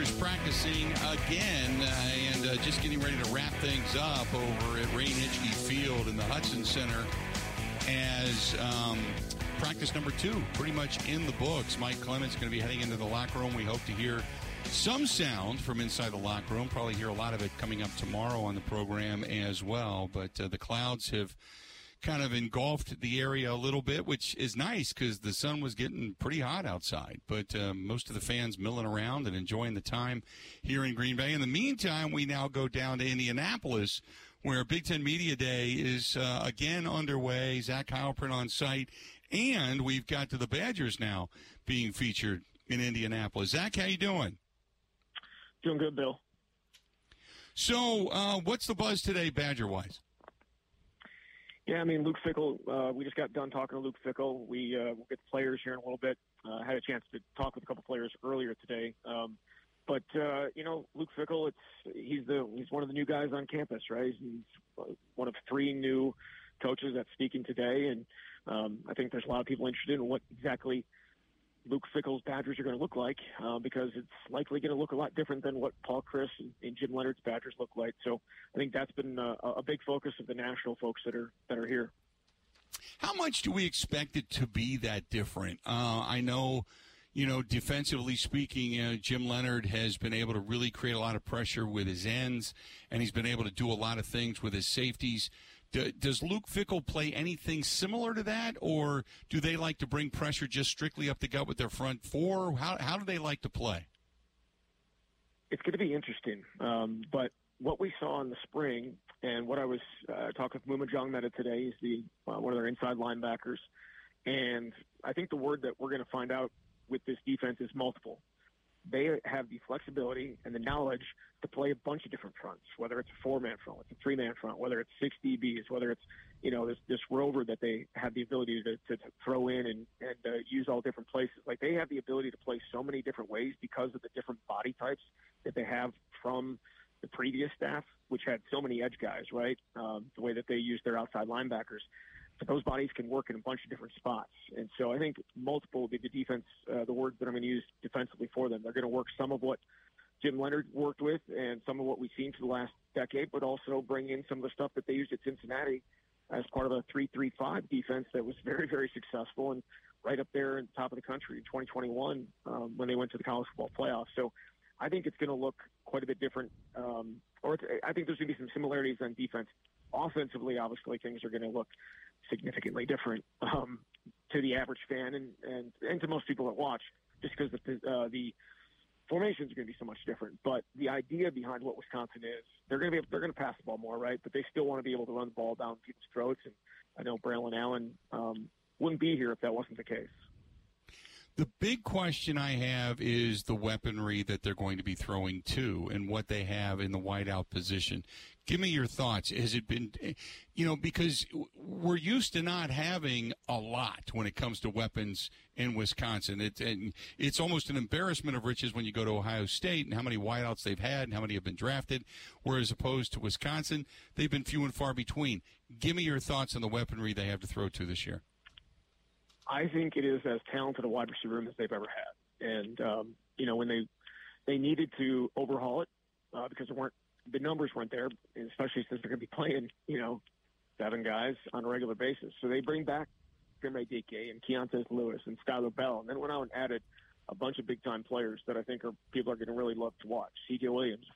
Badgers practicing again uh, and uh, just getting ready to wrap things up over at Ray Nitschke Field in the Hutson Center as um, practice number two pretty much in the books. Mike Clements going to be heading into the locker room. We hope to hear some sound from inside the locker room. Probably hear a lot of it coming up tomorrow on the program as well. But uh, the clouds have kind of engulfed the area a little bit, which is nice because the sun was getting pretty hot outside. But uh, most of the fans milling around and enjoying the time here in Green Bay. In the meantime, we now go down to Indianapolis, where Big Ten Media Day is uh, again underway. Zach Heilprin on site, and we've got to the Badgers now being featured in Indianapolis. Zach, how you doing? Doing good, Bill. So, uh, what's the buzz today, Badger wise? Yeah, I mean Luke Fickell, Uh, we just got done talking to Luke Fickell. We uh, will get the players here in a little bit. Uh, had a chance to talk with a couple players earlier today. Um, but uh, you know, Luke Fickell, it's he's the he's one of the new guys on campus, right? He's one of three new coaches that's speaking today, and um, I think there's a lot of people interested in what exactly Luke Fickell's Badgers are going to look like uh, because it's likely going to look a lot different than what Paul Chryst and, and Jim Leonhard's Badgers look like. So I think that's been uh, a big focus of the national folks that are that are here. How much do we expect it to be that different? Uh, I know, you know, defensively speaking, uh, Jim Leonard has been able to really create a lot of pressure with his ends, and he's been able to do a lot of things with his safeties does Luke Fickell play anything similar to that, or do they like to bring pressure just strictly up the gut with their front four? How, how do they like to play? It's going to be interesting. Um, but what we saw in the spring and what I was uh, talking with Maema Njongmeta today is the uh, one of their inside linebackers. And I think the word that we're going to find out with this defense is multiple they have the flexibility and the knowledge to play a bunch of different fronts, whether it's a four man front, it's a three man front, whether it's six DBs, whether it's, you know, this, this rover that they have the ability to, to, to throw in and, and uh, use all different places. Like they have the ability to play so many different ways because of the different body types that they have from the previous staff, which had so many edge guys, right? Um, the way that they use their outside linebackers but those bodies can work in a bunch of different spots. And so I think multiple the, the defense, uh, the words that I'm going to use defensively for them, they're going to work some of what Jim Leonhard worked with and some of what we've seen for the last decade, but also bring in some of the stuff that they used at Cincinnati as part of a three-three-five defense that was very, very successful and right up there in the top of the country in 2021 um, when they went to the college football playoffs. So I think it's going to look quite a bit different. Um, or I think there's going to be some similarities on defense. Offensively, obviously, things are going to look significantly different um, to the average fan and, and, and to most people that watch, just because the, uh, the formations are going to be so much different. But the idea behind what Wisconsin is, they're going to be they're going to pass the ball more, right? But they still want to be able to run the ball down people's throats. And I know Braelon Allen um, wouldn't be here if that wasn't the case. The big question I have is the weaponry that they're going to be throwing to and what they have in the wideout position. Give me your thoughts. Has it been, you know, because we're used to not having a lot when it comes to weapons in Wisconsin. It, and it's almost an embarrassment of riches when you go to Ohio State and how many wideouts they've had and how many have been drafted. Whereas opposed to Wisconsin, they've been few and far between. Give me your thoughts on the weaponry they have to throw to this year. I think it is as talented a wide receiver room as they've ever had. And um, you know, when they they needed to overhaul it uh, because there weren't the numbers weren't there, especially since they're going to be playing, you know, seven guys on a regular basis. So they bring back Chimere Dike and Keontez Lewis and Skyler Bell, and then went out and added a bunch of big time players that I think are people are going to really love to watch. C.J. Williams,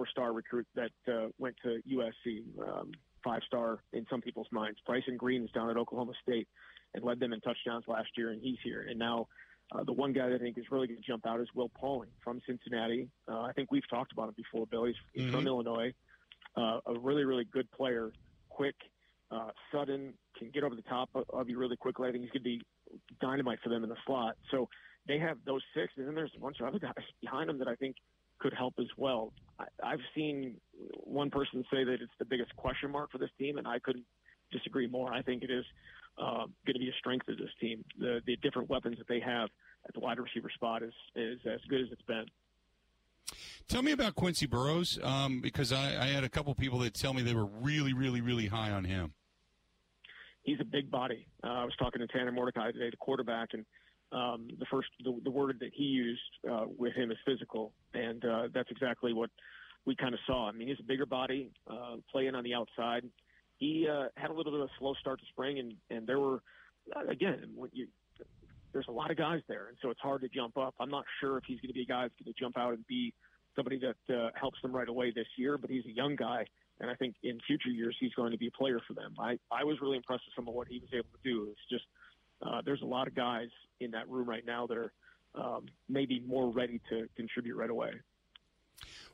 high four star recruit that uh, went to USC. Um, five star in some people's minds. Bryson Green is down at Oklahoma State and led them in touchdowns last year, and he's here. And now uh, the one guy that I think is really going to jump out is Will Pauling from Cincinnati. Uh, I think we've talked about him before, Bill. He's, he's mm-hmm. from Illinois. Uh, a really, really good player, quick, uh, sudden, can get over the top of you really quickly. I think he's going to be dynamite for them in the slot. So they have those six, and then there's a bunch of other guys behind them that I think could help as well. I've seen one person say that it's the biggest question mark for this team, and I couldn't disagree more. I think it is uh, going to be a strength of this team. The the different weapons that they have at the wide receiver spot is is as good as it's been. Tell me about Quincy Burroughs, um, because I, I had a couple people that tell me they were really, really, really high on him. He's a big body. Uh, I was talking to Tanner Mordecai today, the quarterback, and um, the first the, the word that he used uh, with him is physical, and uh, that's exactly what we kind of saw. I mean, he's a bigger body, uh, playing on the outside. He uh, had a little bit of a slow start to spring, and and there were uh, again when you there's a lot of guys there, and so it's hard to jump up. I'm not sure if he's going to be a guy that's going to jump out and be somebody that uh, helps them right away this year, but he's a young guy, and I think in future years he's going to be a player for them. I I was really impressed with some of what he was able to do. It's just uh, there's a lot of guys in that room right now that are um, maybe more ready to contribute right away.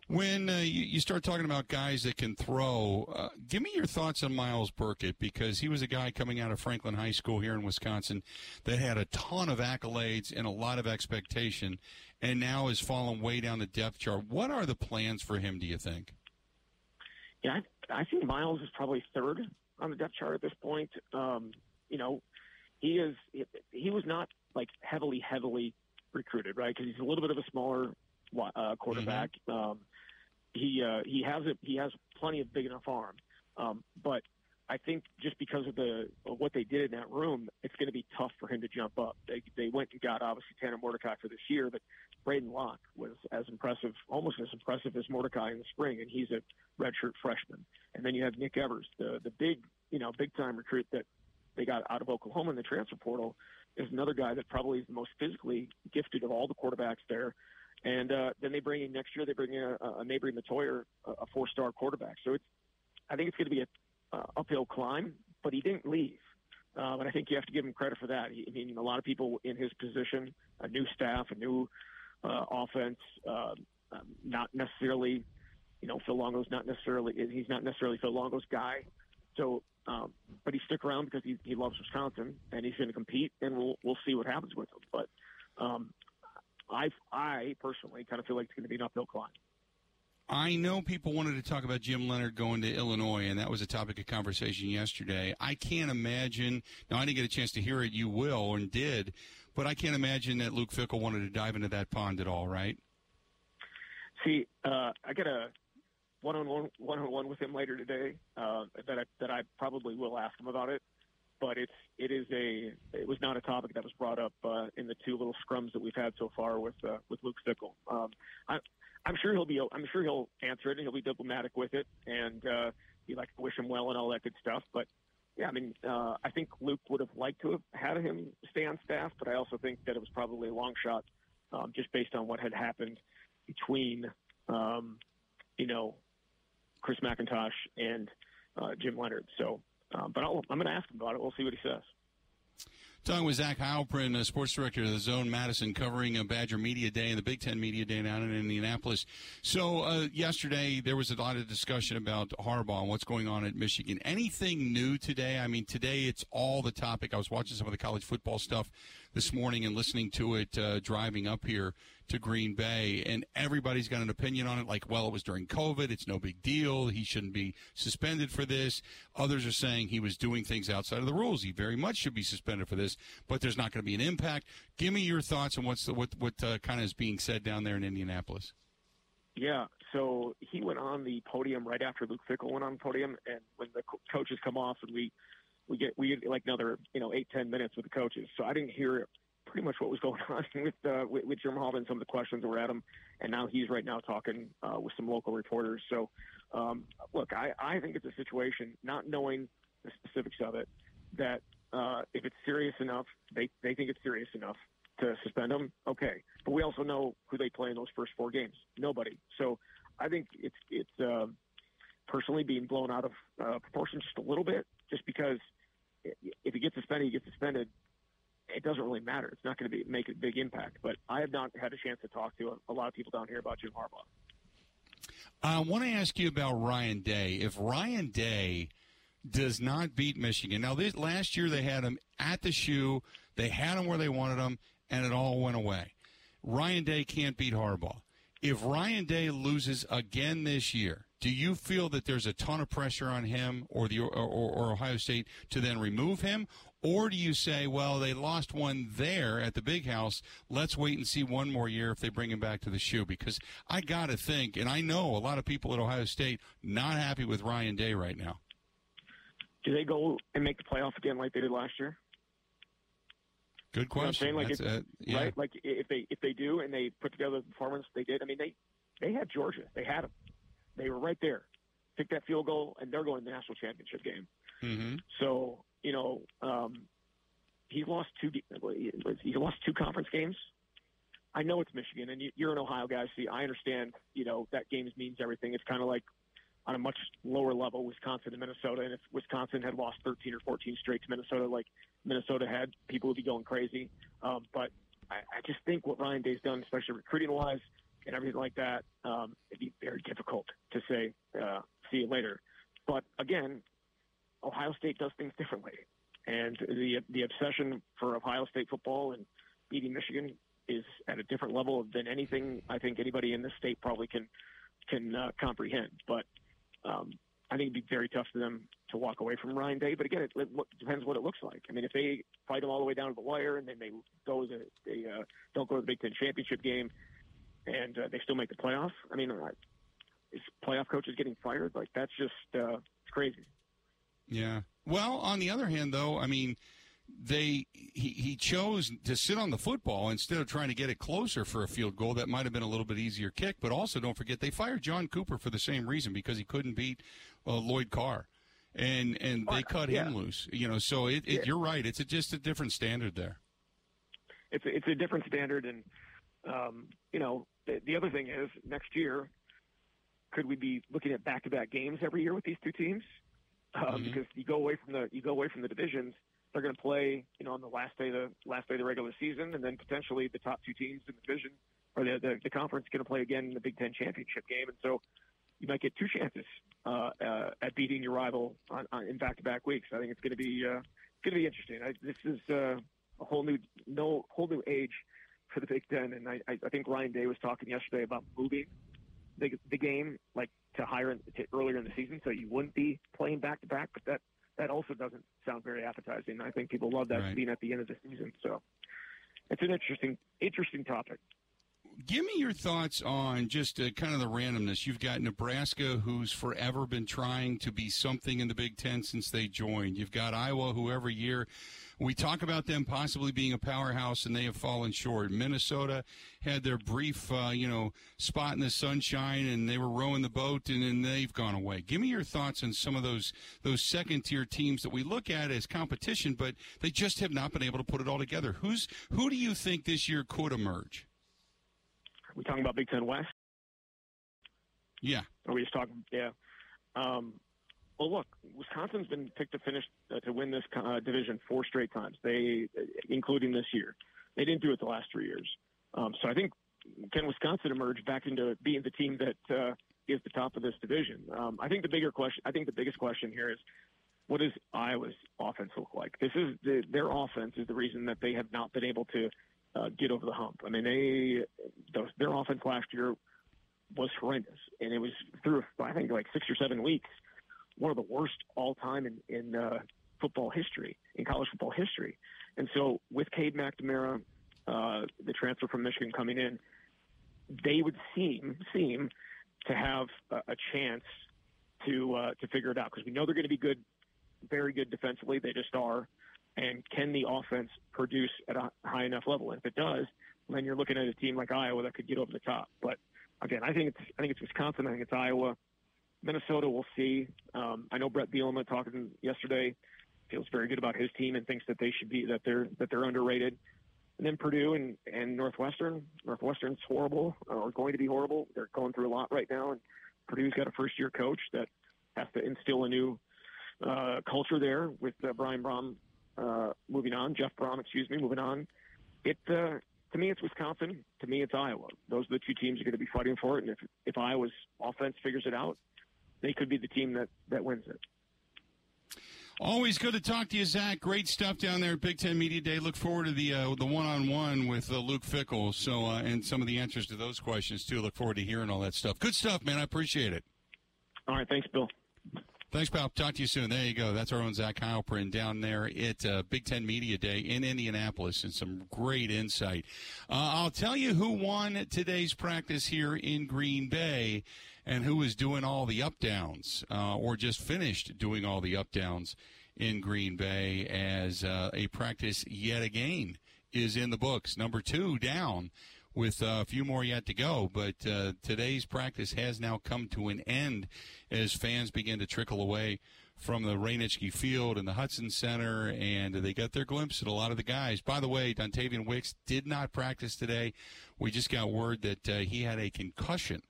When uh, you, you, start talking about guys that can throw, uh, give me your thoughts on Myles Burkett because he was a guy coming out of Franklin High School here in Wisconsin that had a ton of accolades and a lot of expectation, and now has fallen way down the depth chart. What are the plans for him? Do you think? Yeah, I, I think Myles is probably third on the depth chart at this point. Um, you know, he is he was not like heavily heavily recruited, right? Because he's a little bit of a smaller uh, quarterback. Mm-hmm. Um, he uh, he has a, he has plenty of big enough arm, um, but I think just because of the of what they did in that room, it's going to be tough for him to jump up. They they went and got obviously Tanner Mordecai for this year, but Braden Locke was as impressive, almost as impressive as Mordecai in the spring, and he's a redshirt freshman. And then you have Nick Evers, the the big you know big time recruit that they got out of Oklahoma in the transfer portal, is another guy that probably is the most physically gifted of all the quarterbacks there. And uh, then they bring in next year, they bring in a, a Mabrey Mettauer, a four-star quarterback. So it's, I think it's going to be an uh, uphill climb, but he didn't leave. And I think you have to give him credit for that. He, I mean, a lot of people in his position, a new staff, a new uh, offense, uh, not necessarily, you know, Phil Longo's not necessarily, he's not necessarily Phil Longo's guy. So, um, but he stuck around because he, he loves Wisconsin and he's going to compete, and we'll we'll see what happens with him. But um, I I personally kind of feel like it's going to be an uphill climb. I know people wanted to talk about Jim Leonhard going to Illinois, and that was a topic of conversation yesterday. I can't imagine. Now, I didn't get a chance to hear it. You will and did, but I can't imagine that Luke Fickell wanted to dive into that pond at all, right? See, uh, I got a one-on-one one-on-one with him later today uh, that I, that I probably will ask him about it. But it's it is a it was not a topic that was brought up uh, in the two little scrums that we've had so far with uh, with Luke Fickell. Um, I, I'm sure he'll be I'm sure he'll answer it and he'll be diplomatic with it and uh, he like to wish him well and all that good stuff. But yeah, I mean, uh, I think Luke would have liked to have had him stay on staff, but I also think that it was probably a long shot, um, just based on what had happened between, um, you know, Chris McIntosh and uh, Jim Leonhard. So, um, but i am going to ask him about it. We'll see what he says. Talking with Zach Heilprin, sports director of the Zone Madison, covering a Badger Media Day and the Big Ten Media Day down in Indianapolis. So uh, yesterday there was a lot of discussion about Harbaugh and what's going on at Michigan. Anything new today? I mean, today it's all the topic. I was watching some of the college football stuff this morning and listening to it uh, driving up here to Green Bay, and everybody's got an opinion on it. Like, well, it was during COVID; it's no big deal. He shouldn't be suspended for this. Others are saying he was doing things outside of the rules. He very much should be suspended for this, but there's not going to be an impact. Give me your thoughts on what's the, what what uh, kind of is being said down there in Indianapolis. Yeah, so he went on the podium right after Luke Fickell went on the podium, and when the co- coaches come off and we we get we get like another you know eight ten minutes with the coaches. So I didn't hear pretty much what was going on with uh, with, with Jim and some of the questions were at him, and now he's right now talking uh, with some local reporters. So um, look, I I think it's a situation not knowing the specifics of it that uh, if it's serious enough, they they think it's serious enough to suspend him. Okay, but we also know who they play in those first four games. Nobody. So I think it's it's. Uh, personally being blown out of uh, proportion just a little bit, just because if he gets suspended, he gets suspended. It doesn't really matter. It's not going to be make a big impact. But I have not had a chance to talk to a, a lot of people down here about Jim Harbaugh. I want to ask you about Ryan Day. If Ryan Day does not beat Michigan, now this last year they had him at the shoe, they had him where they wanted him, and it all went away. Ryan Day can't beat Harbaugh. If Ryan Day loses again this year, do you feel that there's a ton of pressure on him or the or, or, Ohio State to then remove him, or do you say, well, they lost one there at the big house. Let's wait and see one more year if they bring him back to the shoe? Because I got to think, and I know a lot of people at Ohio State not happy with Ryan Day right now. Do they go and make the playoff again like they did last year? Good question. You know like, uh, yeah. right? Like if they if they do and they put together the performance they did, I mean they they had Georgia, they had them, they were right there, kick that field goal, and they're going to the national championship game. Mm-hmm. So you know, um, he lost two. He lost two conference games. I know it's Michigan, and you're an Ohio guy. See, I understand. You know that games means everything. It's kind of like on a much lower level, Wisconsin and Minnesota. And if Wisconsin had lost 13 or 14 straight to Minnesota, like Minnesota had, people would be going crazy. Um, but I, I just think what Ryan Day's done, especially recruiting wise and everything like that, um, it'd be very difficult to say, uh, see you later. But again, Ohio State does things differently. And the the obsession for Ohio State football and beating Michigan is at a different level than anything I think anybody in this state probably can can uh, comprehend. But um, I think it'd be very tough for them to walk away from Ryan Day. But again, it, it depends what it looks like. I mean, if they fight them all the way down to the wire and then they go to they uh, don't go to the Big Ten championship game and uh, they still make the playoffs. I mean, uh, is playoff coaches getting fired? Like that's just uh, it's crazy. Yeah. Well, on the other hand, though, I mean, they he, he chose to sit on the football instead of trying to get it closer for a field goal that might have been a little bit easier kick. But also, don't forget they fired John Cooper for the same reason because he couldn't beat uh, Lloyd Carr, and and they cut yeah. him loose. You know, so it, it yeah. you're right. It's a, just a different standard there. It's a, it's a different standard, and um, you know the, the other thing is next year could we be looking at back to back games every year with these two teams? Uh, mm-hmm. Because you go away from the you go away from the divisions they're going to play, you know, on the last day of the last day of the regular season, and then potentially the top two teams in the division or the the, the conference going to play again in the Big Ten championship game, and so you might get two chances uh, uh, at beating your rival on, on, in back-to-back weeks. I think it's going to be uh, going to be interesting. I, this is uh, a whole new no whole new age for the Big Ten, and I, I think Ryan Day was talking yesterday about moving the, the game like to higher in, to earlier in the season, so you wouldn't be playing back-to-back, but that that also doesn't sound very appetizing. I think people love that right. being at the end of the season. So it's an interesting, interesting topic. Give me your thoughts on just uh, kind of the randomness. You've got Nebraska, who's forever been trying to be something in the Big Ten since they joined. You've got Iowa, who every year we talk about them possibly being a powerhouse, and they have fallen short. Minnesota had their brief, uh, you know, spot in the sunshine, and they were rowing the boat, and then they've gone away. Give me your thoughts on some of those those second tier teams that we look at as competition, but they just have not been able to put it all together. Who's who do you think this year could emerge? We talking about Big Ten West? Yeah. Are we just talking? Yeah. Um, well, look, Wisconsin's been picked to finish uh, to win this uh, division four straight times. They, including this year, they didn't do it the last three years. Um, so I think can Wisconsin emerge back into being the team that uh, is the top of this division? Um, I think the bigger question, I think the biggest question here is, what does Iowa's offense look like? This is the, their offense is the reason that they have not been able to uh, get over the hump. I mean, they their offense last year was horrendous, and it was through I think like six or seven weeks one of the worst all time in, in uh, football history, in college football history. And so with Cade McNamara, uh, the transfer from Michigan coming in, they would seem seem to have a, a chance to uh, to figure it out because we know they're going to be good, very good defensively. They just are. And can the offense produce at a high enough level? And if it does, then you're looking at a team like Iowa that could get over the top. But again, I think it's I think it's Wisconsin. I think it's Iowa. Minnesota, we'll see. Um, I know Bret Bielema talking yesterday feels very good about his team and thinks that they should be that they're that they're underrated. And then Purdue and, and Northwestern. Northwestern's horrible or going to be horrible. They're going through a lot right now, and Purdue's got a first year coach that has to instill a new uh, culture there with uh, Brian Brohm uh, moving on, Jeff Brohm, excuse me, moving on. It uh, to me, it's Wisconsin. To me, it's Iowa. Those are the two teams are going to be fighting for it. And if if Iowa's offense figures it out, they could be the team that, that wins it. Always good to talk to you, Zach. Great stuff down there at Big Ten Media Day. Look forward to the uh, the one on one with uh, Luke Fickell. So uh, and some of the answers to those questions too. Look forward to hearing all that stuff. Good stuff, man. I appreciate it. All right, thanks, Bill. Thanks, pal. Talk to you soon. There you go. That's our own Zach Heilprin down there at uh, Big Ten Media Day in Indianapolis, and some great insight. Uh, I'll tell you who won today's practice here in Green Bay and who is doing all the up downs uh, or just finished doing all the up downs in Green Bay as uh, a practice yet again is in the books. Number two down with a few more yet to go. But uh, today's practice has now come to an end as fans begin to trickle away from the Ray Field and the Hutson Center, and they got their glimpse at a lot of the guys. By the way, Dontayvion Wicks did not practice today. We just got word that uh, he had a concussion.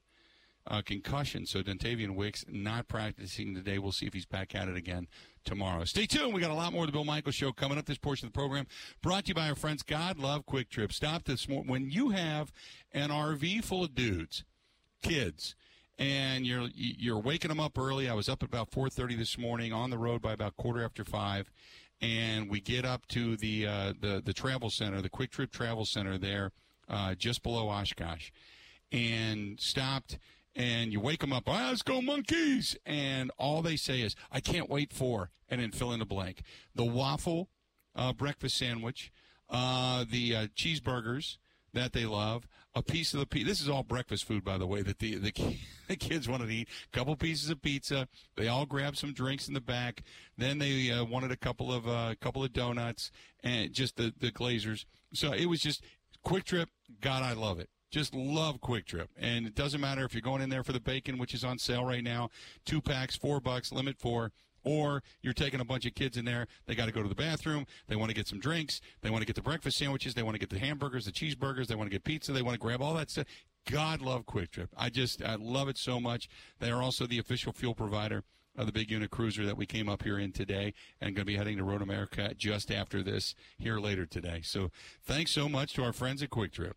Uh, concussion. So Dontayvion Wicks not practicing today. We'll see if he's back at it again tomorrow. Stay tuned. We got a lot more of the Bill Michaels Show coming up. This portion of the program brought to you by our friends God Love Kwik Trip. Stop this morning when you have an RV full of dudes, kids and you're you're waking them up early. I was up at about 4:30 this morning, on the road by about quarter after five, and we get up to the uh, the the travel center, the Kwik Trip Travel Center there, uh, just below Oshkosh, and stopped. And you wake them up, ah, let's go monkeys, and all they say is, "I can't wait for," and then fill in the blank. The waffle uh, breakfast sandwich, uh, the uh, cheeseburgers that they love, a piece of the pizza. This is all breakfast food, by the way, that the, the, the kids wanted to eat. A couple pieces of pizza. They all grabbed some drinks in the back. Then they uh, wanted a couple of uh, couple of donuts and just the, the glazers. So it was just Kwik Trip. God, I love it. Just love Kwik Trip. And it doesn't matter if you're going in there for the bacon, which is on sale right now. Two packs, four bucks, limit four or you're taking a bunch of kids in there. They got to go to the bathroom. They want to get some drinks. They want to get the breakfast sandwiches. They want to get the hamburgers, the cheeseburgers. They want to get pizza. They want to grab all that stuff. God love Kwik Trip. I just I love it so much. They are also the official fuel provider of the big unit cruiser that we came up here in today and going to be heading to Road America just after this here later today. So thanks so much to our friends at Kwik Trip.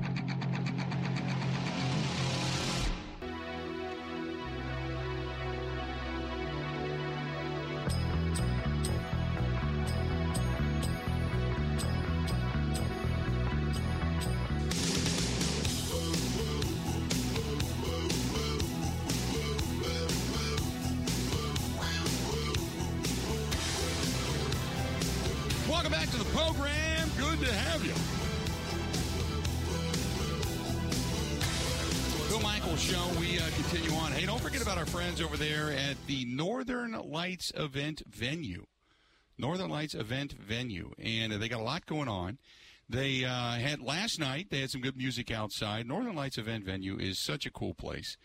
The Northern Lights event venue. Northern Lights event venue. And they got a lot going on. They uh, had last night, they had some good music outside. Northern Lights event venue is such a cool place.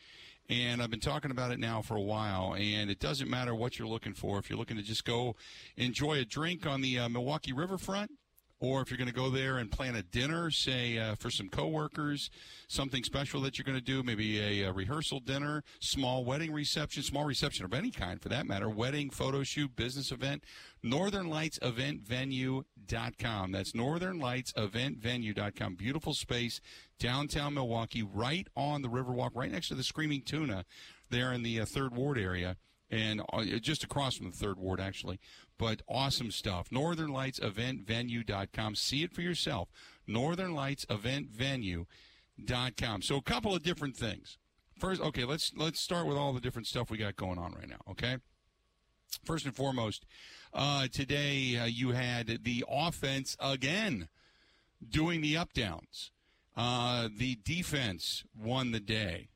And I've been talking about it now for a while, and it doesn't matter what you're looking for. If you're looking to just go enjoy a drink on the uh, Milwaukee riverfront, or if you're going to go there and plan a dinner, say uh, for some coworkers, something special that you're going to do, maybe a, a, rehearsal dinner, small wedding reception, small reception of any kind for that matter, wedding, photo shoot, business event, northernlightseventvenue.com. That's northernlightseventvenue.com. Beautiful space, downtown Milwaukee, right on the Riverwalk, right next to the Screaming Tuna there in the uh, Third Ward area and uh, just across from the third ward actually. But awesome stuff. Northernlightseventvenue.com see it for yourself. Northernlightseventvenue.com so a couple of different things. First okay let's let's start with all the different stuff we got going on right now okay? First and foremost uh, today uh, you had the offense again doing the up downs. Uh, the defense won the day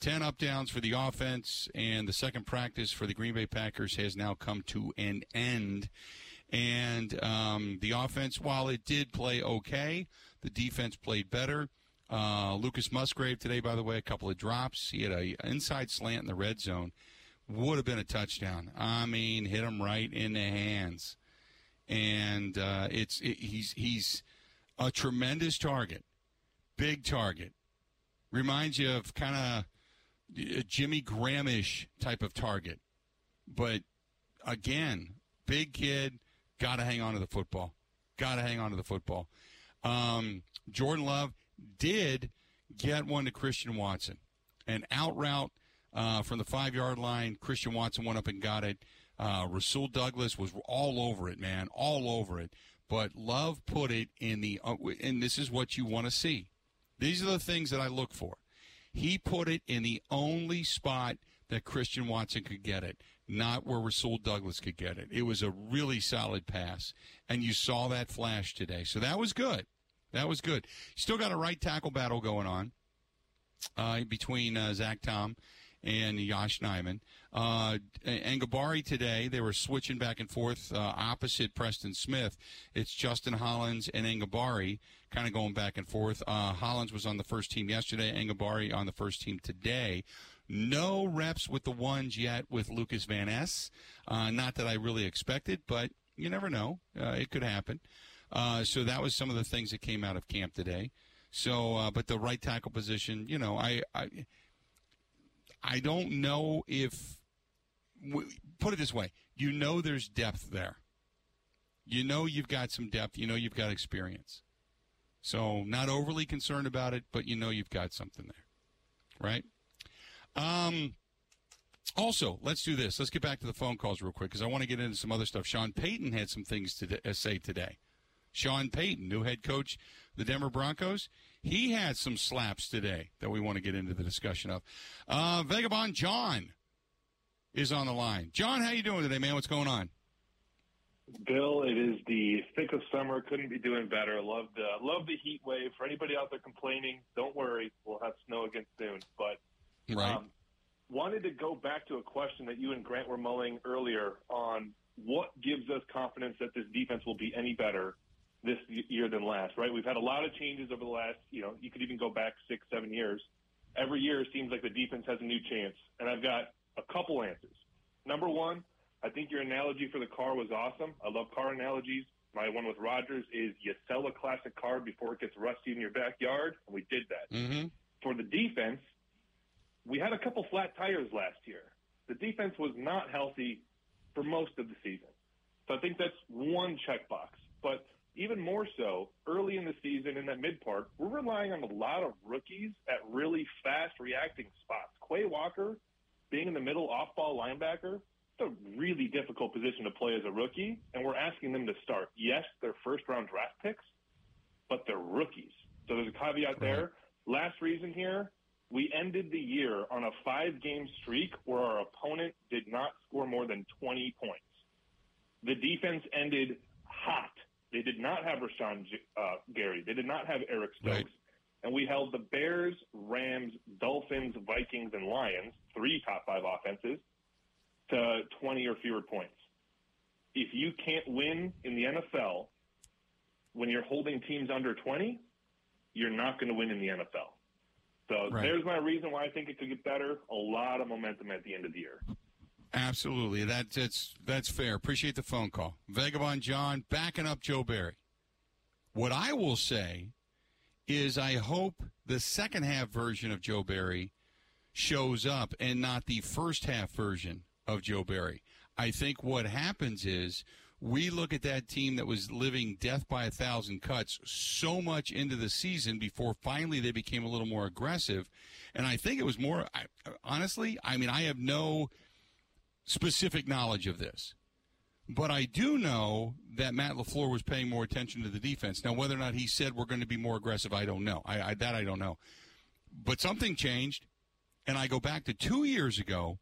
10 up downs for the offense, and the second practice for the Green Bay Packers has now come to an end. And um, the offense, while it did play okay, the defense played better. Uh, Lucas Musgrave today, by the way, a couple of drops. He had an inside slant in the red zone. Would have been a touchdown. I mean, hit him right in the hands. And uh, it's it, he's he's a tremendous target, big target. Reminds you of kind of Jimmy Grahamish type of target. But again, big kid, got to hang on to the football. Got to hang on to the football. Um, Jordan Love did get one to Christian Watson. An out route uh, from the five yard line. Christian Watson went up and got it. Uh, Rasul Douglas was all over it, man, all over it. But Love put it in the, uh, and this is what you want to see. These are the things that I look for. He put it in the only spot that Christian Watson could get it, not where Rasul Douglas could get it. It was a really solid pass, and you saw that flash today. So that was good. That was good. Still got a right tackle battle going on uh, between uh, Zach Tom and Yosh Nijman. Uh, Enagbare today, they were switching back and forth uh, opposite Preston Smith. It's Justin Hollins and Enagbare kind of going back and forth. Uh, Hollins was on the first team yesterday, Enagbare on the first team today. No reps with the ones yet with Lucas Van Ness. Uh, not that I really expected, but you never know. Uh, it could happen. Uh, so that was some of the things that came out of camp today. So, uh, but the right tackle position, you know, I, I, I don't know if. Put it this way: you know, there's depth there. You know, you've got some depth. You know, you've got experience. So, not overly concerned about it, but you know, you've got something there, right? Um. Also, let's do this. Let's get back to the phone calls real quick because I want to get into some other stuff. Sean Payton had some things to uh, say today. Sean Payton, new head coach the Denver Broncos, he had some slaps today that we want to get into the discussion of. Uh, Vagabond John is on the line. John, how you doing today, man? What's going on? Bill, it is the thick of summer. Couldn't be doing better. Love the love the heat wave. For anybody out there complaining, don't worry. We'll have snow again soon. But right. Um, wanted to go back to a question that you and Grant were mulling earlier on what gives us confidence that this defense will be any better this year than last, right? We've had a lot of changes over the last, you know, you could even go back six, seven years. Every year it seems like the defense has a new chance. And I've got a couple answers. Number one, I think your analogy for the car was awesome. I love car analogies. My one with Rodgers is you sell a classic car before it gets rusty in your backyard, and we did that. Mm-hmm. For the defense, we had a couple flat tires last year. The defense was not healthy for most of the season. So I think that's one checkbox. But even more so, early in the season in that mid part, we're relying on a lot of rookies at really fast reacting spots. Quay Walker, being in the middle off ball linebacker, it's a really difficult position to play as a rookie, and we're asking them to start. Yes, they're first round draft picks, but they're rookies. So there's a caveat there. Last reason here, we ended the year on a five game streak where our opponent did not score more than 20 points. The defense ended hot they did not have Rashan uh, Gary. They did not have Eric Stokes. Right. And we held the Bears, Rams, Dolphins, Vikings, and Lions, three top five offenses, to 20 or fewer points. If you can't win in the NFL when you're holding teams under 20, you're not going to win in the NFL. So right. there's my reason why I think it could get better. A lot of momentum at the end of the year. Absolutely. That, that's that's fair. Appreciate the phone call. Vagabond John backing up Joe Barry. What I will say is I hope the second half version of Joe Barry shows up and not the first half version of Joe Barry. I think what happens is we look at that team that was living death by a thousand cuts so much into the season before finally they became a little more aggressive. And I think it was more, I, honestly, I mean, I have no specific knowledge of this. But I do know that Matt LaFleur was paying more attention to the defense. Now, whether or not he said we're going to be more aggressive, I don't know. I, I, that I don't know. But something changed. And I go back to two years ago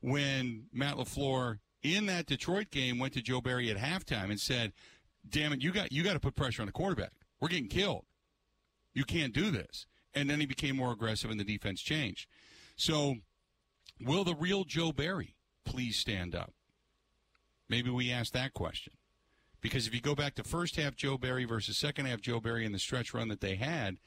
when Matt LaFleur in that Detroit game went to Joe Barry at halftime and said, damn it, you got, you got to put pressure on the quarterback. We're getting killed. You can't do this. And then he became more aggressive and the defense changed. So will the real Joe Barry please stand up? Maybe we ask that question. Because if you go back to first half Joe Barry versus second half Joe Barry in the stretch run that they had,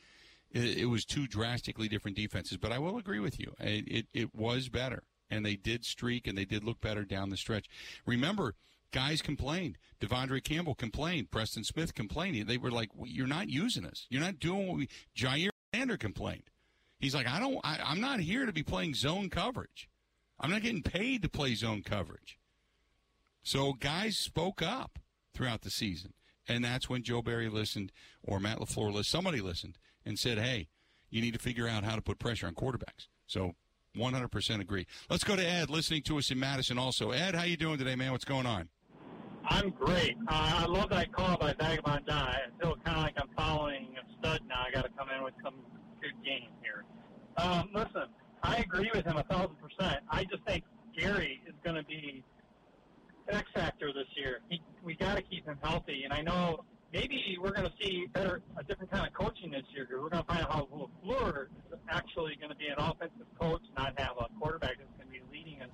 it, it was two drastically different defenses. But I will agree with you. It, it, it was better. And they did streak and they did look better down the stretch. Remember, guys complained. De'Vondre Campbell complained. Preston Smith complained. They were like, "You're not using us. You're not doing what we." Jaire Alexander complained. He's like, "I don't. I, I'm not here to be playing zone coverage." I'm not getting paid to play zone coverage. So guys spoke up throughout the season. And that's when Joe Barry listened or Matt LaFleur listened. Somebody listened and said, hey, you need to figure out how to put pressure on quarterbacks. So 100% agree. Let's go to Ed listening to us in Madison also. Ed, how you doing today, man? What's going on? I'm great. Uh, I love that call by Vagabond John. I feel kind of like I'm following a stud now. I got to come in with some good game here. Um, listen, I agree with him a thousand percent. I just think Gary is going to be an X factor this year. He, we got to keep him healthy, and I know maybe we're going to see better a different kind of coaching this year we're going to find out how LaFleur is actually going to be an offensive coach, not have a quarterback that's going to be leading us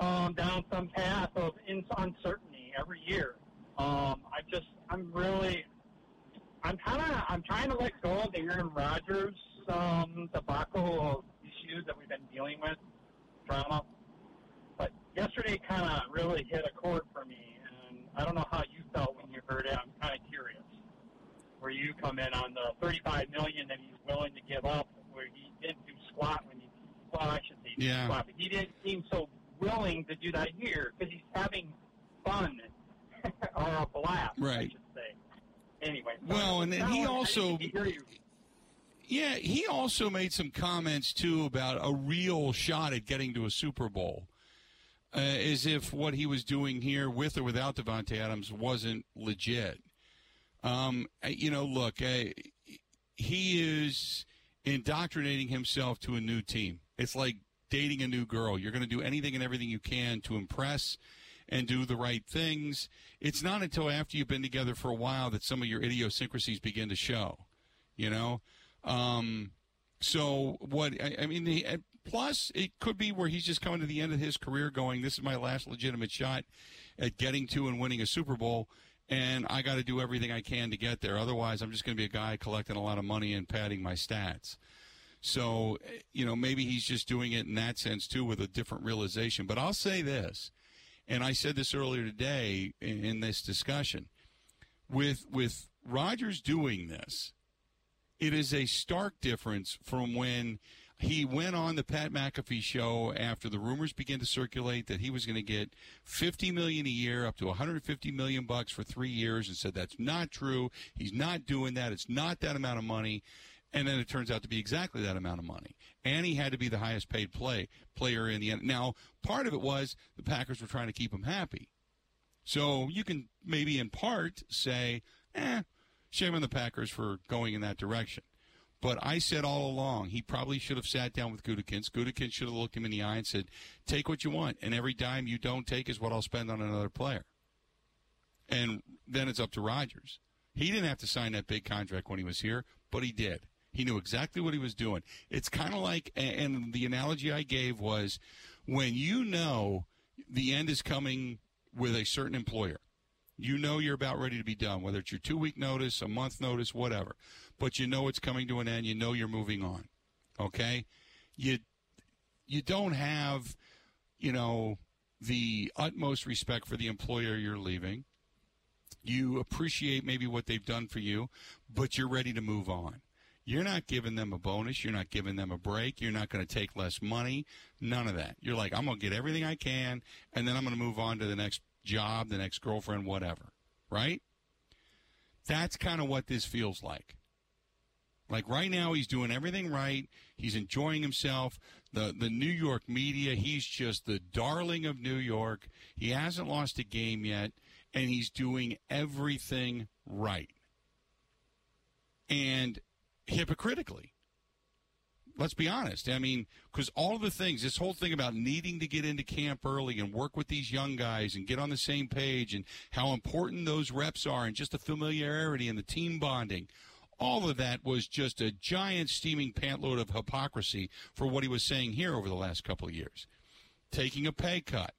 um, down some path of in- uncertainty every year. Um, I just, I'm really, I'm kind of, I'm trying to let go of the Aaron Rodgers um, debacle of issues that we've been dealing with, drama. But yesterday kind of really hit a chord for me, and I don't know how you felt when you heard it. I'm kind of curious. Where you come in on the 35 million that he's willing to give up, where he didn't do squat when he, well, I should say Yeah. squat, but he didn't seem so willing to do that here because he's having fun or a blast, I Right. should say. Anyway. Well, and then now he I also- need to hear you. Yeah, he also made some comments too about a real shot at getting to a Super Bowl, uh, as if what he was doing here, with or without Davante Adams, wasn't legit. Um, you know, look, he is indoctrinating himself to a new team. It's like dating a new girl. You're going to do anything and everything you can to impress and do the right things. It's not until after you've been together for a while that some of your idiosyncrasies begin to show. You know, um, so what? I, I mean, the, plus it could be where he's just coming to the end of his career, going, "This is my last legitimate shot at getting to and winning a Super Bowl." And I got to do everything I can to get there. Otherwise, I'm just going to be a guy collecting a lot of money and padding my stats. So, eh, you know, maybe he's just doing it in that sense too, with a different realization. But I'll say this, and I said this earlier today in, in this discussion, with with Rodgers doing this, it is a stark difference from when he went on the Pat McAfee show after the rumors began to circulate that he was going to get 50 million a year up to 150 million bucks for 3 years and said that's not true. He's not doing that. It's not that amount of money. And then it turns out to be exactly that amount of money. And he had to be the highest paid play player in the end. Now, part of it was the Packers were trying to keep him happy. So you can maybe in part say, eh, shame on the Packers for going in that direction. But I said all along, he probably should have sat down with Gutekunst. Gutekunst should have looked him in the eye and said, take what you want, and every dime you don't take is what I'll spend on another player. And then it's up to Rodgers. He didn't have to sign that big contract when he was here, but he did. He knew exactly what he was doing. It's kind of like, and the analogy I gave was when you know the end is coming with a certain employer, you know you're about ready to be done, whether it's your two week notice, a month notice, whatever. But you know it's coming to an end. You know you're moving on. Okay? You you don't have, you know, the utmost respect for the employer you're leaving. You appreciate maybe what they've done for you, but you're ready to move on. You're not giving them a bonus. You're not giving them a break. You're not going to take less money. None of that. You're like, I'm going to get everything I can, and then I'm going to move on to the next job, the next girlfriend, whatever. Right? That's kind of what this feels like. Like right now, he's doing everything right. He's enjoying himself. The the New York media, he's just the darling of New York. He hasn't lost a game yet, and he's doing everything right. And hypocritically. Let's be honest. I mean, because all of the things, this whole thing about needing to get into camp early and work with these young guys and get on the same page and how important those reps are and just the familiarity and the team bonding, all of that was just a giant steaming pantload of hypocrisy for what he was saying here over the last couple of years. Taking a pay cut,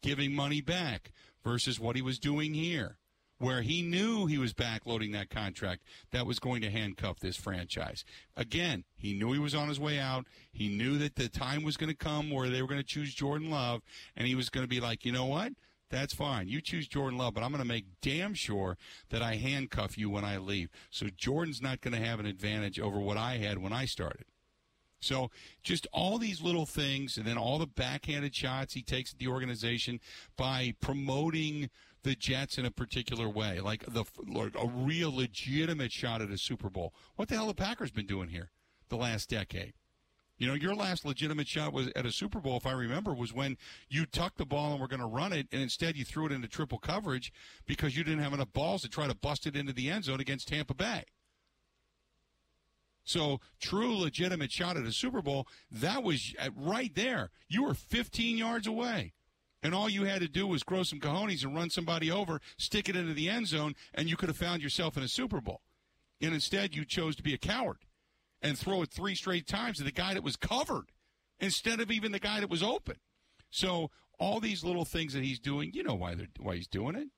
giving money back versus what he was doing here where he knew he was backloading that contract that was going to handcuff this franchise. Again, he knew he was on his way out. He knew that the time was going to come where they were going to choose Jordan Love, and he was going to be like, you know what? That's fine. You choose Jordan Love, but I'm going to make damn sure that I handcuff you when I leave. So Jordan's not going to have an advantage over what I had when I started. So just all these little things, and then all the backhanded shots he takes at the organization by promoting the Jets in a particular way, like the like a real legitimate shot at a Super Bowl. What the hell the Packers been doing here the last decade? You know, your last legitimate shot was at a Super Bowl, if I remember, was when you tucked the ball and were going to run it, and instead you threw it into triple coverage because you didn't have enough balls to try to bust it into the end zone against Tampa Bay. So, true legitimate shot at a Super Bowl, that was uh, right there. You were 15 yards away. And all you had to do was grow some cojones and run somebody over, stick it into the end zone, and you could have found yourself in a Super Bowl. And instead, you chose to be a coward and throw it three straight times to the guy that was covered instead of even the guy that was open. So, all these little things that he's doing, you know why they're why he's doing it.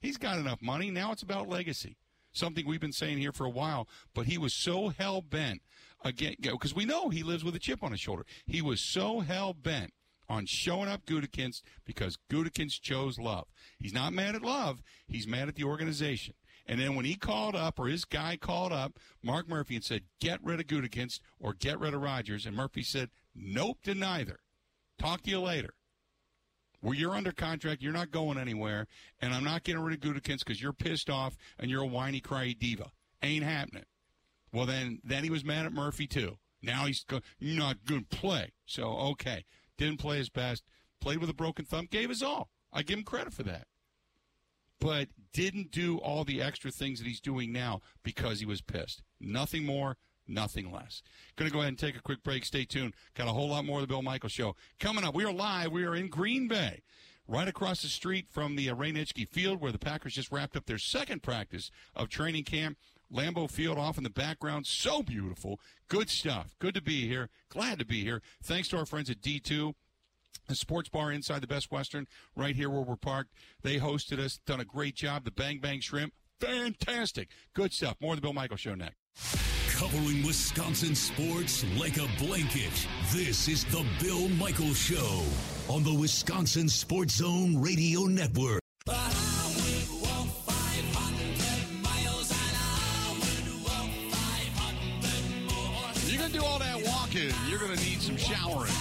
He's got enough money. Now it's about legacy. Something we've been saying here for a while, but he was so hell bent again because we know he lives with a chip on his shoulder. He was so hell bent on showing up Gutekunst because Gutekunst chose love. He's not mad at love. He's mad at the organization. And then when he called up, or his guy called up, Mark Murphy and said, "Get rid of Gutekunst or get rid of Rodgers, and Murphy said, "Nope, to neither. Talk to you later." Well, you're under contract. You're not going anywhere, and I'm not getting rid of Gutekunst because you're pissed off and you're a whiny, cryy diva. Ain't happening. Well, then, then he was mad at Murphy too. Now he's go, not good play. So okay, didn't play his best. Played with a broken thumb. Gave his all. I give him credit for that but didn't do all the extra things that he's doing now because he was pissed. Nothing more, nothing less. Going to go ahead and take a quick break. Stay tuned. Got a whole lot more of the Bill Michael Show coming up. We are live. We are in Green Bay, right across the street from the uh, Field, where the Packers just wrapped up their second practice of training camp. Lambeau Field off in the background. So beautiful. Good stuff. Good to be here. Glad to be here. Thanks to our friends at D2 the sports bar inside the Best Western, right here where we're parked. They hosted us, done a great job. The Bang Bang Shrimp, fantastic. Good stuff. More of the Bill Michael Show next. Covering Wisconsin sports like a blanket. This is the Bill Michael Show on the Wisconsin Sports Zone Radio Network. Showering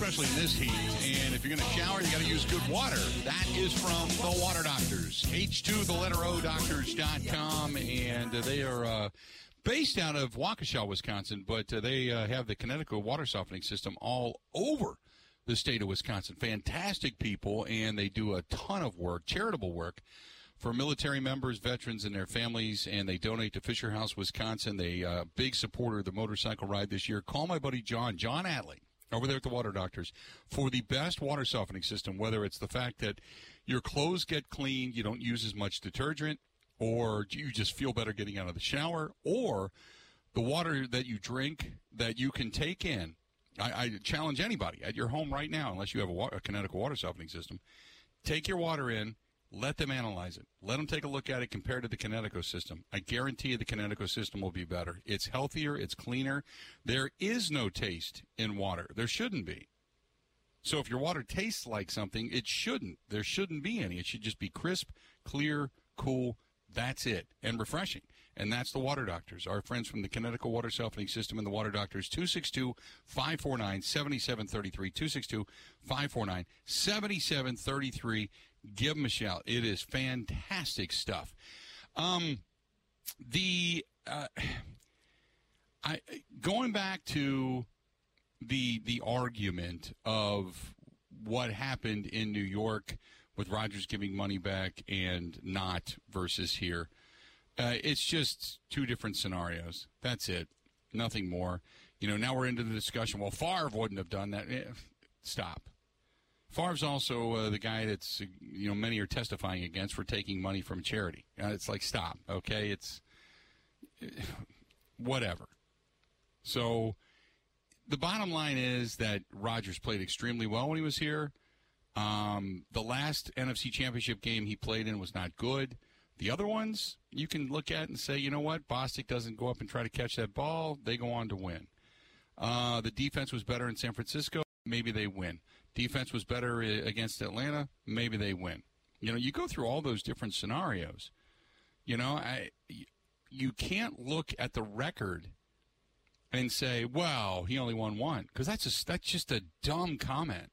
especially in this heat. And if you're going to shower, you got to use good water. That is from the Water Doctors. H2, the letter O, doctors.com. And uh, they are uh, based out of Waukesha, Wisconsin, but uh, they uh, have the Kinetico water softening system all over the state of Wisconsin. Fantastic people, and they do a ton of work, charitable work for military members, veterans, and their families, and they donate to Fisher House, Wisconsin. They uh, big supporter of the motorcycle ride this year. Call my buddy John, John Adley over there at the Water Doctors for the best water softening system, whether it's the fact that your clothes get clean, you don't use as much detergent, or you just feel better getting out of the shower, or the water that you drink that you can take in. I, I challenge anybody at your home right now, unless you have a, a Kinetico water softening system, take your water in, let them analyze it. Let them take a look at it compared to the Kinetico system. I guarantee you the Kinetico system will be better. It's healthier, it's cleaner. There is no taste in water. There shouldn't be. So if your water tastes like something, it shouldn't. There shouldn't be any. It should just be crisp, clear, cool. That's it. And refreshing. And that's the Water Doctors. Our friends from the Kinetico Water Softening System and the Water Doctors, 262 549 7733. 262 549 7733 give them a shout. It is fantastic stuff. Um, the uh, I going back to the the argument of what happened in New York with Rodgers giving money back and not versus here. Uh, it's just two different scenarios. That's it. Nothing more. You know, now we're into the discussion. Well, Favre wouldn't have done that. Eh, stop. Favre's also uh, the guy that's you know many are testifying against for taking money from charity. Uh, it's like stop, okay? It's whatever. So the bottom line is that Rodgers played extremely well when he was here. Um, the last NFC Championship game he played in was not good. The other ones you can look at and say, you know what, Bostic doesn't go up and try to catch that ball. They go on to win. Uh, the defense was better in San Francisco. Maybe they win. Defense was better uh, against Atlanta. Maybe they win. You know, you go through all those different scenarios. You know, I you can't look at the record and say, "Well, he only won one," because that's just that's just a dumb comment.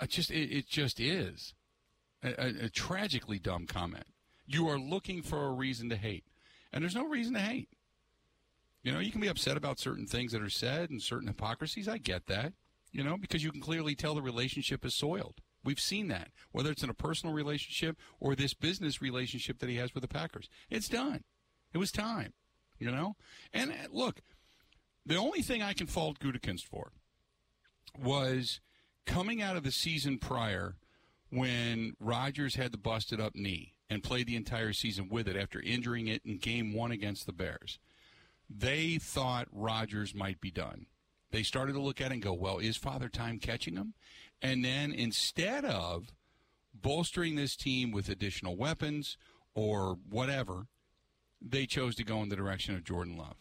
It just it, it just is a, a, a tragically dumb comment. You are looking for a reason to hate, and there's no reason to hate. You know, you can be upset about certain things that are said and certain hypocrisies. I get that you know, because you can clearly tell the relationship is soiled. We've seen that, whether it's in a personal relationship or this business relationship that he has with the Packers. It's done. It was time, you know? And uh, look, the only thing I can fault Gutekunst for was coming out of the season prior when Rodgers had the busted up knee and played the entire season with it after injuring it in game one against the Bears. They thought Rodgers might be done they started to look at it and go, well, is Father Time catching them? And then instead of bolstering this team with additional weapons or whatever, they chose to go in the direction of Jordan Love,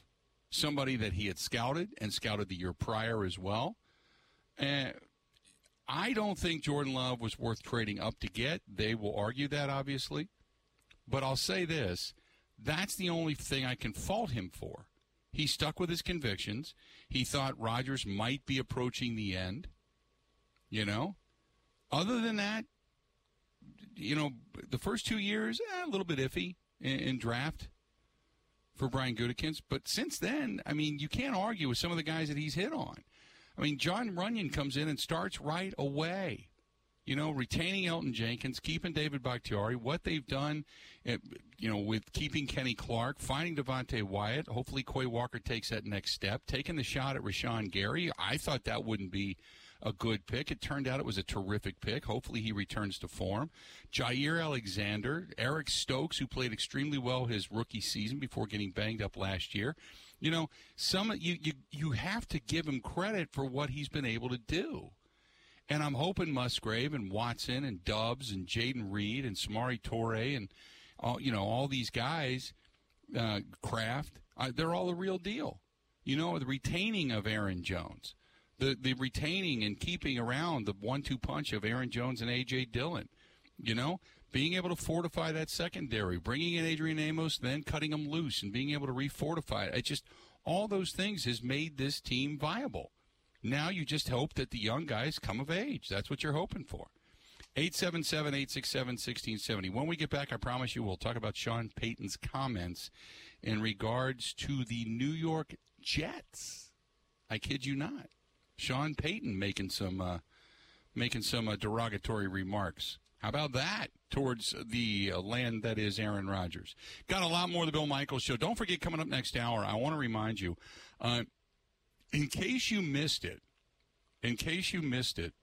somebody that he had scouted and scouted the year prior as well. And I don't think Jordan Love was worth trading up to get. They will argue that, obviously. But I'll say this that's the only thing I can fault him for. He stuck with his convictions. He thought Rodgers might be approaching the end. You know? Other than that, you know, the first two years, eh, a little bit iffy in, in draft for Brian Gutekunst. But since then, I mean, you can't argue with some of the guys that he's hit on. I mean, John Runyan comes in and starts right away. You know, retaining Elgton Jenkins, keeping David Bakhtiari, what they've done, eh, you know, with keeping Kenny Clark, finding Devonte Wyatt. Hopefully, Quay Walker takes that next step. Taking the shot at Rashan Gary. I thought that wouldn't be a good pick. It turned out it was a terrific pick. Hopefully he returns to form. Jaire Alexander, Eric Stokes, who played extremely well his rookie season before getting banged up last year. You know, some you you you have to give him credit for what he's been able to do. And I'm hoping Musgrave and Watson and Dubs and Jayden Reed and Samori Toure and all you know all these guys, uh, Kraft, uh, they're all the real deal. You know, the retaining of Aaron Jones, the the retaining and keeping around the one-two punch of Aaron Jones and AJ Dillon. You know, being able to fortify that secondary, bringing in Adrian Amos, then cutting them loose, and being able to refortify it. It just all those things has made this team viable. Now you just hope that the young guys come of age. That's what you're hoping for. 877 867 1670. When we get back, I promise you we'll talk about Sean Payton's comments in regards to the New York Jets. I kid you not. Sean Payton making some uh, making some uh, derogatory remarks. How about that towards the uh, land that is Aaron Rodgers? Got a lot more of the Bill Michaels show. Don't forget, coming up next hour, I want to remind you, uh, in case you missed it, in case you missed it,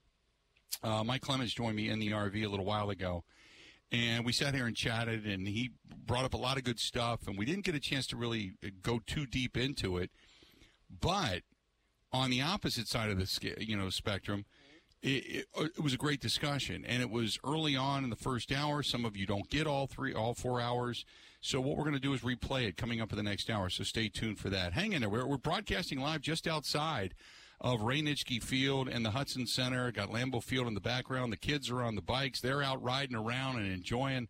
uh, Mike Clemens joined me in the RV a little while ago, and we sat here and chatted, and he brought up a lot of good stuff, and we didn't get a chance to really go too deep into it, but on the opposite side of the you know spectrum it, it, it, was a great discussion, and it was early on in the first hour. Some of you don't get all three, all four hours. So what we're going to do is replay it coming up in the next hour. So stay tuned for that. Hang in there. We're, we're broadcasting live just outside of Ray Nitschke Field and the Hutson Center. Got Lambeau Field in the background. The kids are on the bikes. They're out riding around and enjoying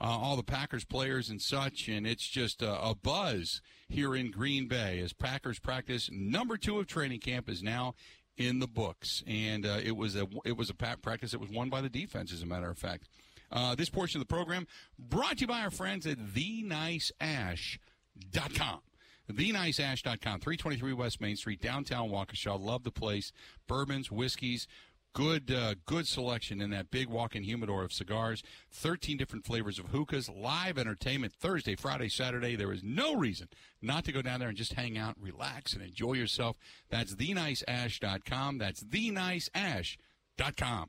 uh, all the Packers players and such. And it's just a, a buzz here in Green Bay as Packers practice number two of training camp is now in the books, and uh, it was a it was a practice that was won by the defense, as a matter of fact. Uh, this portion of the program brought to you by our friends at TheNiceAsh.com. TheNiceAsh.com, 323 West Main Street, downtown Waukesha. Love the place. Bourbons, whiskeys, Good, uh, good selection in that big walk-in humidor of cigars. Thirteen different flavors of hookahs. Live entertainment Thursday, Friday, Saturday. There is no reason not to go down there and just hang out, relax, and enjoy yourself. That's theniceash.com. That's theniceash.com.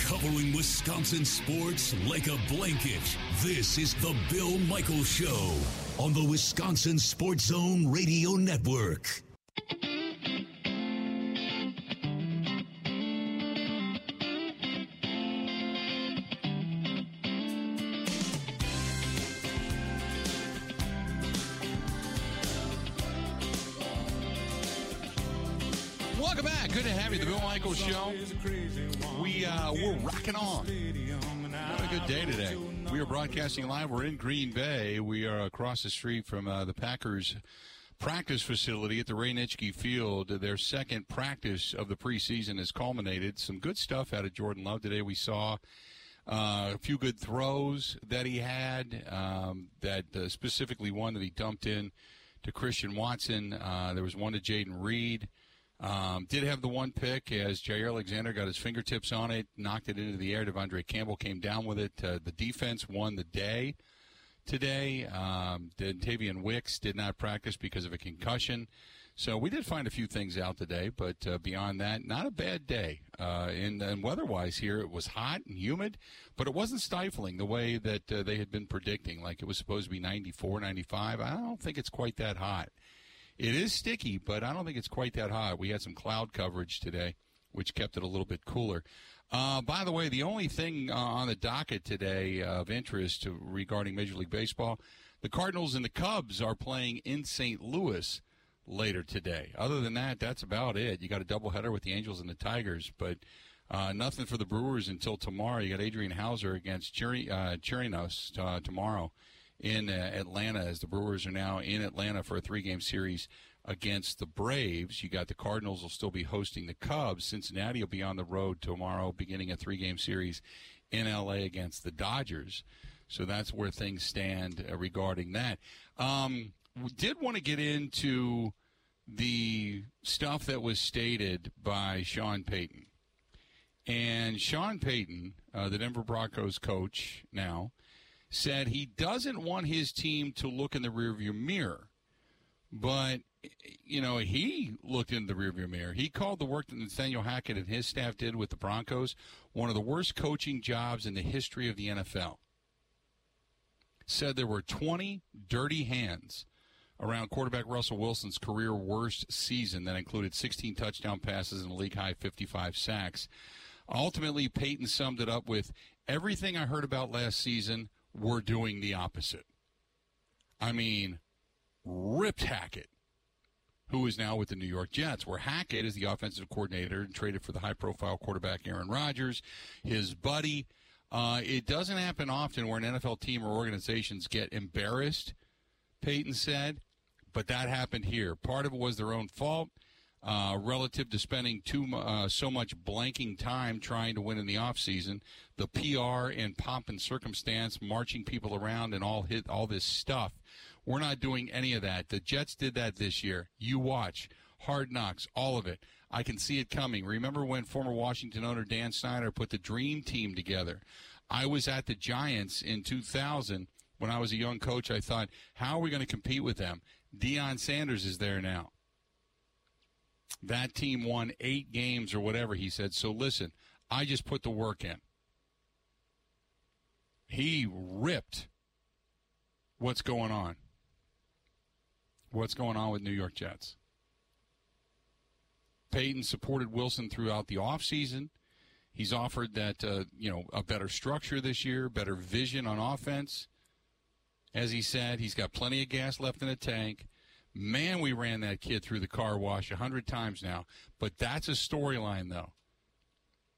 Covering Wisconsin sports like a blanket. This is the Bill Michaels Show on the Wisconsin Sports Zone Radio Network. Michaels Show. We uh, we're rocking on. What a good day today. We are broadcasting live. We're in Green Bay. We are across the street from uh, the Packers practice facility at the Ray Nitschke Field. Their second practice of the preseason has culminated. Some good stuff out of Jordan Love today. We saw uh, a few good throws that he had. Um, that uh, specifically one that he dumped in to Christian Watson. Uh, there was one to Jayden Reed. Um, did have the one pick as Jaire Alexander got his fingertips on it, knocked it into the air. De'Vondre Campbell came down with it. Uh, the defense won the day today. Um, Tavian Wicks did not practice because of a concussion. So we did find a few things out today, but uh, beyond that, not a bad day. Uh, and, and weather-wise here, it was hot and humid, but it wasn't stifling the way that uh, they had been predicting. Like it was supposed to be 94, 95. I don't think it's quite that hot. It is sticky, but I don't think it's quite that hot. We had some cloud coverage today. which kept it a little bit cooler. Uh, by the way, the only thing uh, on the docket today of interest regarding Major League Baseball, the Cardinals and the Cubs are playing in St. Louis later today. Other than that, that's about it. You got a doubleheader with the Angels and the Tigers, but uh, nothing for the Brewers until tomorrow. You got Adrian Houser against Chiri, uh, Chirinos uh, tomorrow in uh, Atlanta as the Brewers are now in Atlanta for a three-game series against the Braves. You got the Cardinals will still be hosting the Cubs. Cincinnati will be on the road tomorrow, beginning a three-game series in LA against the Dodgers. So that's where things stand uh, regarding that. Um, we did want to get into the stuff that was stated by Sean Payton. And Sean Payton, uh, the Denver Broncos coach now, said he doesn't want his team to look in the rearview mirror. But, you know, he looked in the rearview mirror. He called the work that Nathaniel Hackett and his staff did with the Broncos one of the worst coaching jobs in the history of the NFL. Said there were 20 dirty hands around quarterback Russell Wilson's career worst season that included 16 touchdown passes and a league high 55 sacks. Ultimately, Payton summed it up with everything I heard about last season, we're doing the opposite. I mean, ripped Hackett, who is now with the New York Jets, where Hackett is the offensive coordinator and traded for the high profile quarterback Aaron Rodgers, his buddy. Uh, it doesn't happen often where an NFL team or organizations get embarrassed, Payton said, but that happened here. Part of it was their own fault uh, relative to spending too uh, so much blanking time trying to win in the offseason. The PR and pomp and circumstance, marching people around, and all hit all this stuff. We're not doing any of that. The Jets did that this year. You watch. Hard knocks, all of it. I can see it coming. Remember when former Washington owner Dan Snyder put the dream team together? I was at the Giants in 2000 when I was a young coach. I thought, how are we going to compete with them? Deion Sanders is there now. That team won eight games or whatever, he said. So listen, I just put the work in. He ripped what's going on. What's going on with New York Jets? Payton supported Wilson throughout the offseason. He's offered that uh, you know a better structure this year, better vision on offense. As he said, he's got plenty of gas left in the tank. Man, we ran that kid through the car wash a hundred times now. But that's a storyline, though.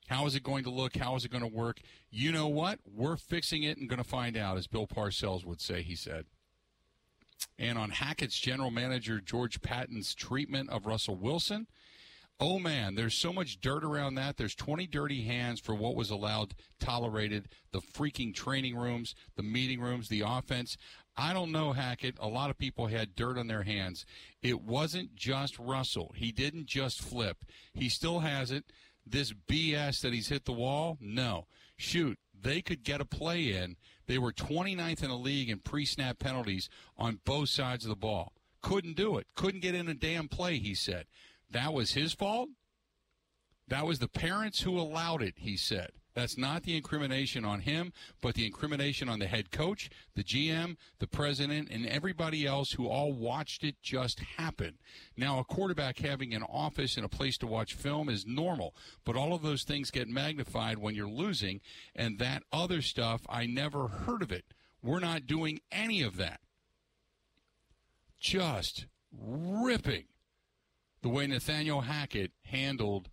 How is it going to look? How is it going to work? You know what? We're fixing it and going to find out, as Bill Parcells would say, he said. And on Hackett's general manager, George Paton's treatment of Russell Wilson, oh man, there's so much dirt around that. There's 20 dirty hands for what was allowed, tolerated, the freaking training rooms, the meeting rooms, the offense. I don't know, Hackett. A lot of people had dirt on their hands. It wasn't just Russell. He didn't just flip. He still has it. This BS that he's hit the wall? No. Shoot, they could get a play in. They were 29th in the league in pre snap penalties on both sides of the ball. Couldn't do it. Couldn't get in a damn play, he said. That was his fault? That was the parents who allowed it, he said. That's not the incrimination on him, but the incrimination on the head coach, the GM, the president, and everybody else who all watched it just happen. Now, a quarterback having an office and a place to watch film is normal, but all of those things get magnified when you're losing, and that other stuff, I never heard of it. We're not doing any of that. Just ripping the way Nathaniel Hackett handled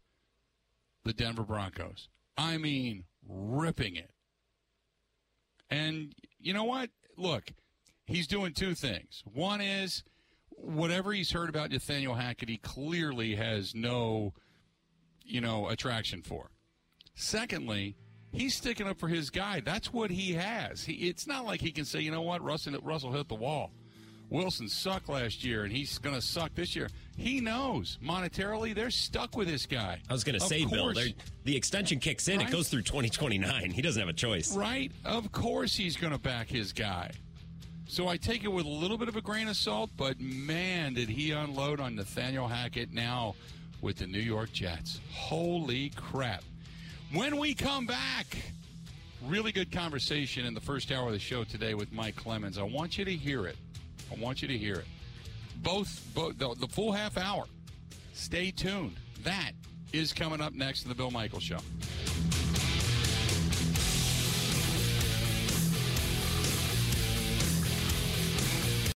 the Denver Broncos. I mean, ripping it. And you know what? Look, he's doing two things. One is whatever he's heard about Nathaniel Hackett, he clearly has no, you know, attraction for. Secondly, he's sticking up for his guy. That's what he has. He, it's not like he can say, you know what, Russell, Russell hit the wall. Wilson sucked last year and he's going to suck this year. He knows monetarily they're stuck with this guy. I was going to say, Bill, the extension kicks in. Right? It goes through 2029. He doesn't have a choice. Right? Of course he's going to back his guy. So I take it with a little bit of a grain of salt, but man, did he unload on Nathaniel Hackett now with the New York Jets. Holy crap. When we come back, really good conversation in the first hour of the show today with Mike Clemens. I want you to hear it. I want you to hear it. Both, both the, the full half hour. Stay tuned. That is coming up next in the Bill Michael Show.